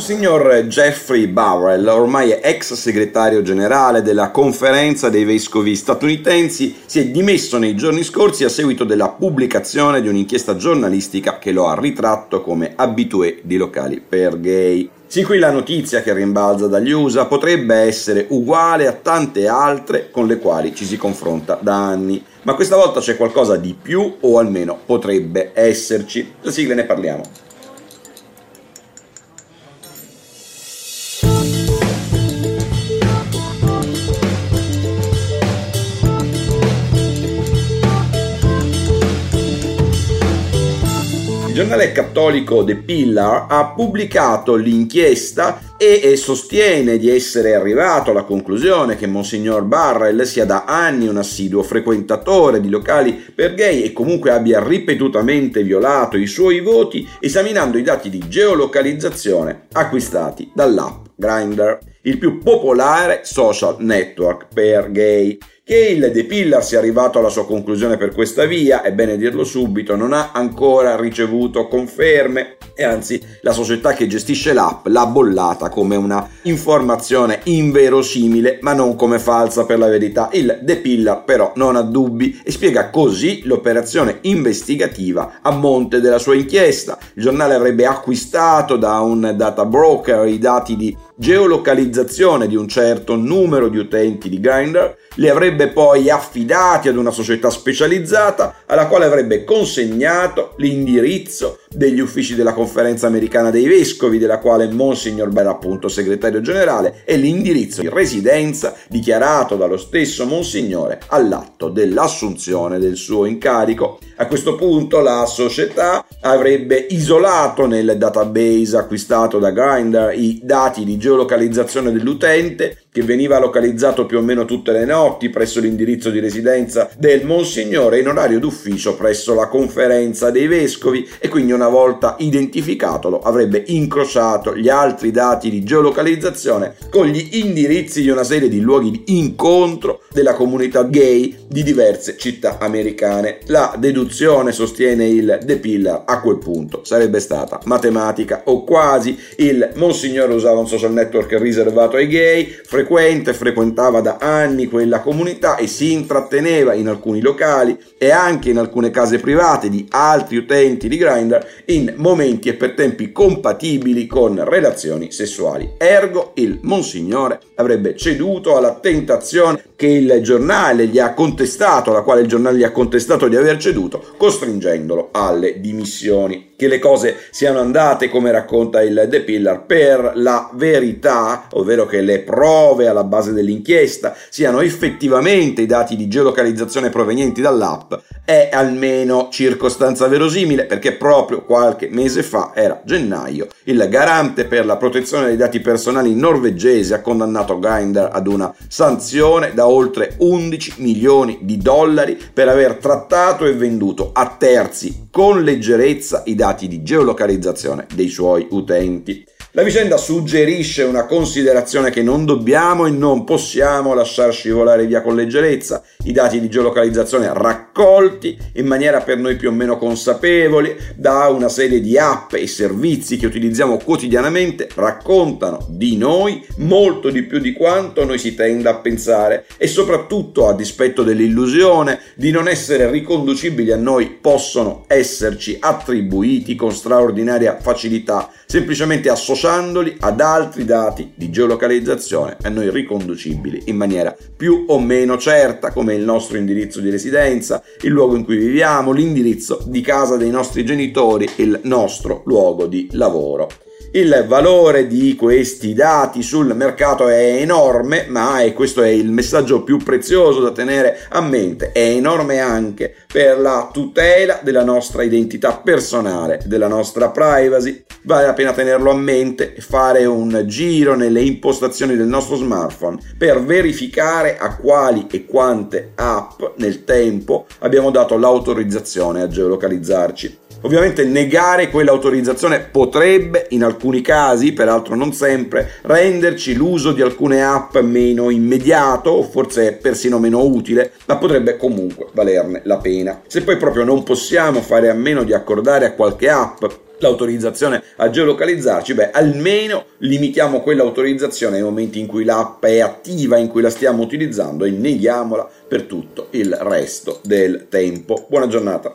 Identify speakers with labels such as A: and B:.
A: Monsignor Jeffrey Burrell, ormai ex segretario generale della conferenza dei vescovi statunitensi, si è dimesso nei giorni scorsi a seguito della pubblicazione di un'inchiesta giornalistica che lo ha ritratto come abitué di locali per gay. Sin qui la notizia che rimbalza dagli USA potrebbe essere uguale a tante altre con le quali ci si confronta da anni, ma questa volta c'è qualcosa di più o almeno potrebbe esserci. La sigla ne parliamo. Giornale cattolico The Pillar ha pubblicato l'inchiesta e sostiene di essere arrivato alla conclusione che Monsignor Barrell sia da anni un assiduo frequentatore di locali per gay e comunque abbia ripetutamente violato i suoi voti esaminando i dati di geolocalizzazione acquistati dall'app Grindr, il più popolare social network per gay. Che il The Pillar sia arrivato alla sua conclusione per questa via, è bene dirlo subito, non ha ancora ricevuto conferme e anzi la società che gestisce l'app l'ha bollata come una informazione inverosimile ma non come falsa per la verità. Il The Pillar però non ha dubbi e spiega così l'operazione investigativa a monte della sua inchiesta. Il giornale avrebbe acquistato da un data broker i dati di geolocalizzazione di un certo numero di utenti di Grindr, li avrebbe poi affidati ad una società specializzata alla quale avrebbe consegnato l'indirizzo degli uffici della conferenza americana dei vescovi, della quale Monsignor era appunto segretario generale, e l'indirizzo di residenza dichiarato dallo stesso Monsignore all'atto dell'assunzione del suo incarico. A questo punto la società avrebbe isolato nel database acquistato da Grindr i dati di geolocalizzazione dell'utente che veniva localizzato più o meno tutte le notti presso l'indirizzo di residenza del Monsignore in orario d'ufficio presso la conferenza dei vescovi e quindi una volta identificatolo avrebbe incrociato gli altri dati di geolocalizzazione con gli indirizzi di una serie di luoghi di incontro della comunità gay di diverse città americane. La deduzione, sostiene il The Pillar, a quel punto sarebbe stata matematica o quasi. Il Monsignore usava un social network riservato ai gay, frequente, frequentava da anni quella comunità e si intratteneva in alcuni locali e anche in alcune case private di altri utenti di Grindr in momenti e per tempi compatibili con relazioni sessuali. Ergo il Monsignore avrebbe ceduto alla tentazione che il giornale gli ha contestato, alla quale il giornale gli ha contestato di aver ceduto, costringendolo alle dimissioni. Che le cose siano andate come racconta il The Pillar per la verità, ovvero che le prove alla base dell'inchiesta siano effettivamente i dati di geolocalizzazione provenienti dall'app, è almeno circostanza verosimile perché proprio qualche mese fa, era gennaio, il garante per la protezione dei dati personali norvegese ha condannato Grindr ad una sanzione da oltre 11 milioni di dollari per aver trattato e venduto a terzi con leggerezza i dati di geolocalizzazione dei suoi utenti. La vicenda suggerisce una considerazione che non dobbiamo e non possiamo lasciar scivolare via con leggerezza. I dati di geolocalizzazione raccolti in maniera per noi più o meno consapevole da una serie di app e servizi che utilizziamo quotidianamente raccontano di noi molto di più di quanto noi si tenda a pensare e soprattutto a dispetto dell'illusione di non essere riconducibili a noi possono esserci attribuiti con straordinaria facilità semplicemente associandoli ad altri dati di geolocalizzazione a noi riconducibili in maniera più o meno certa come il nostro indirizzo di residenza, il luogo in cui viviamo, l'indirizzo di casa dei nostri genitori, il nostro luogo di lavoro. Il valore di questi dati sul mercato è enorme, ma e questo è il messaggio più prezioso da tenere a mente, è enorme anche per la tutela della nostra identità personale, della nostra privacy. Vale la pena tenerlo a mente e fare un giro nelle impostazioni del nostro smartphone per verificare a quali e quante app nel tempo abbiamo dato l'autorizzazione a geolocalizzarci. Ovviamente negare quell'autorizzazione potrebbe, in alcuni casi, peraltro non sempre, renderci l'uso di alcune app meno immediato o forse persino meno utile, ma potrebbe comunque valerne la pena. Se poi proprio non possiamo fare a meno di accordare a qualche app l'autorizzazione a geolocalizzarci, beh, almeno limitiamo quell'autorizzazione ai momenti in cui l'app è attiva, in cui la stiamo utilizzando e neghiamola per tutto il resto del tempo. Buona giornata.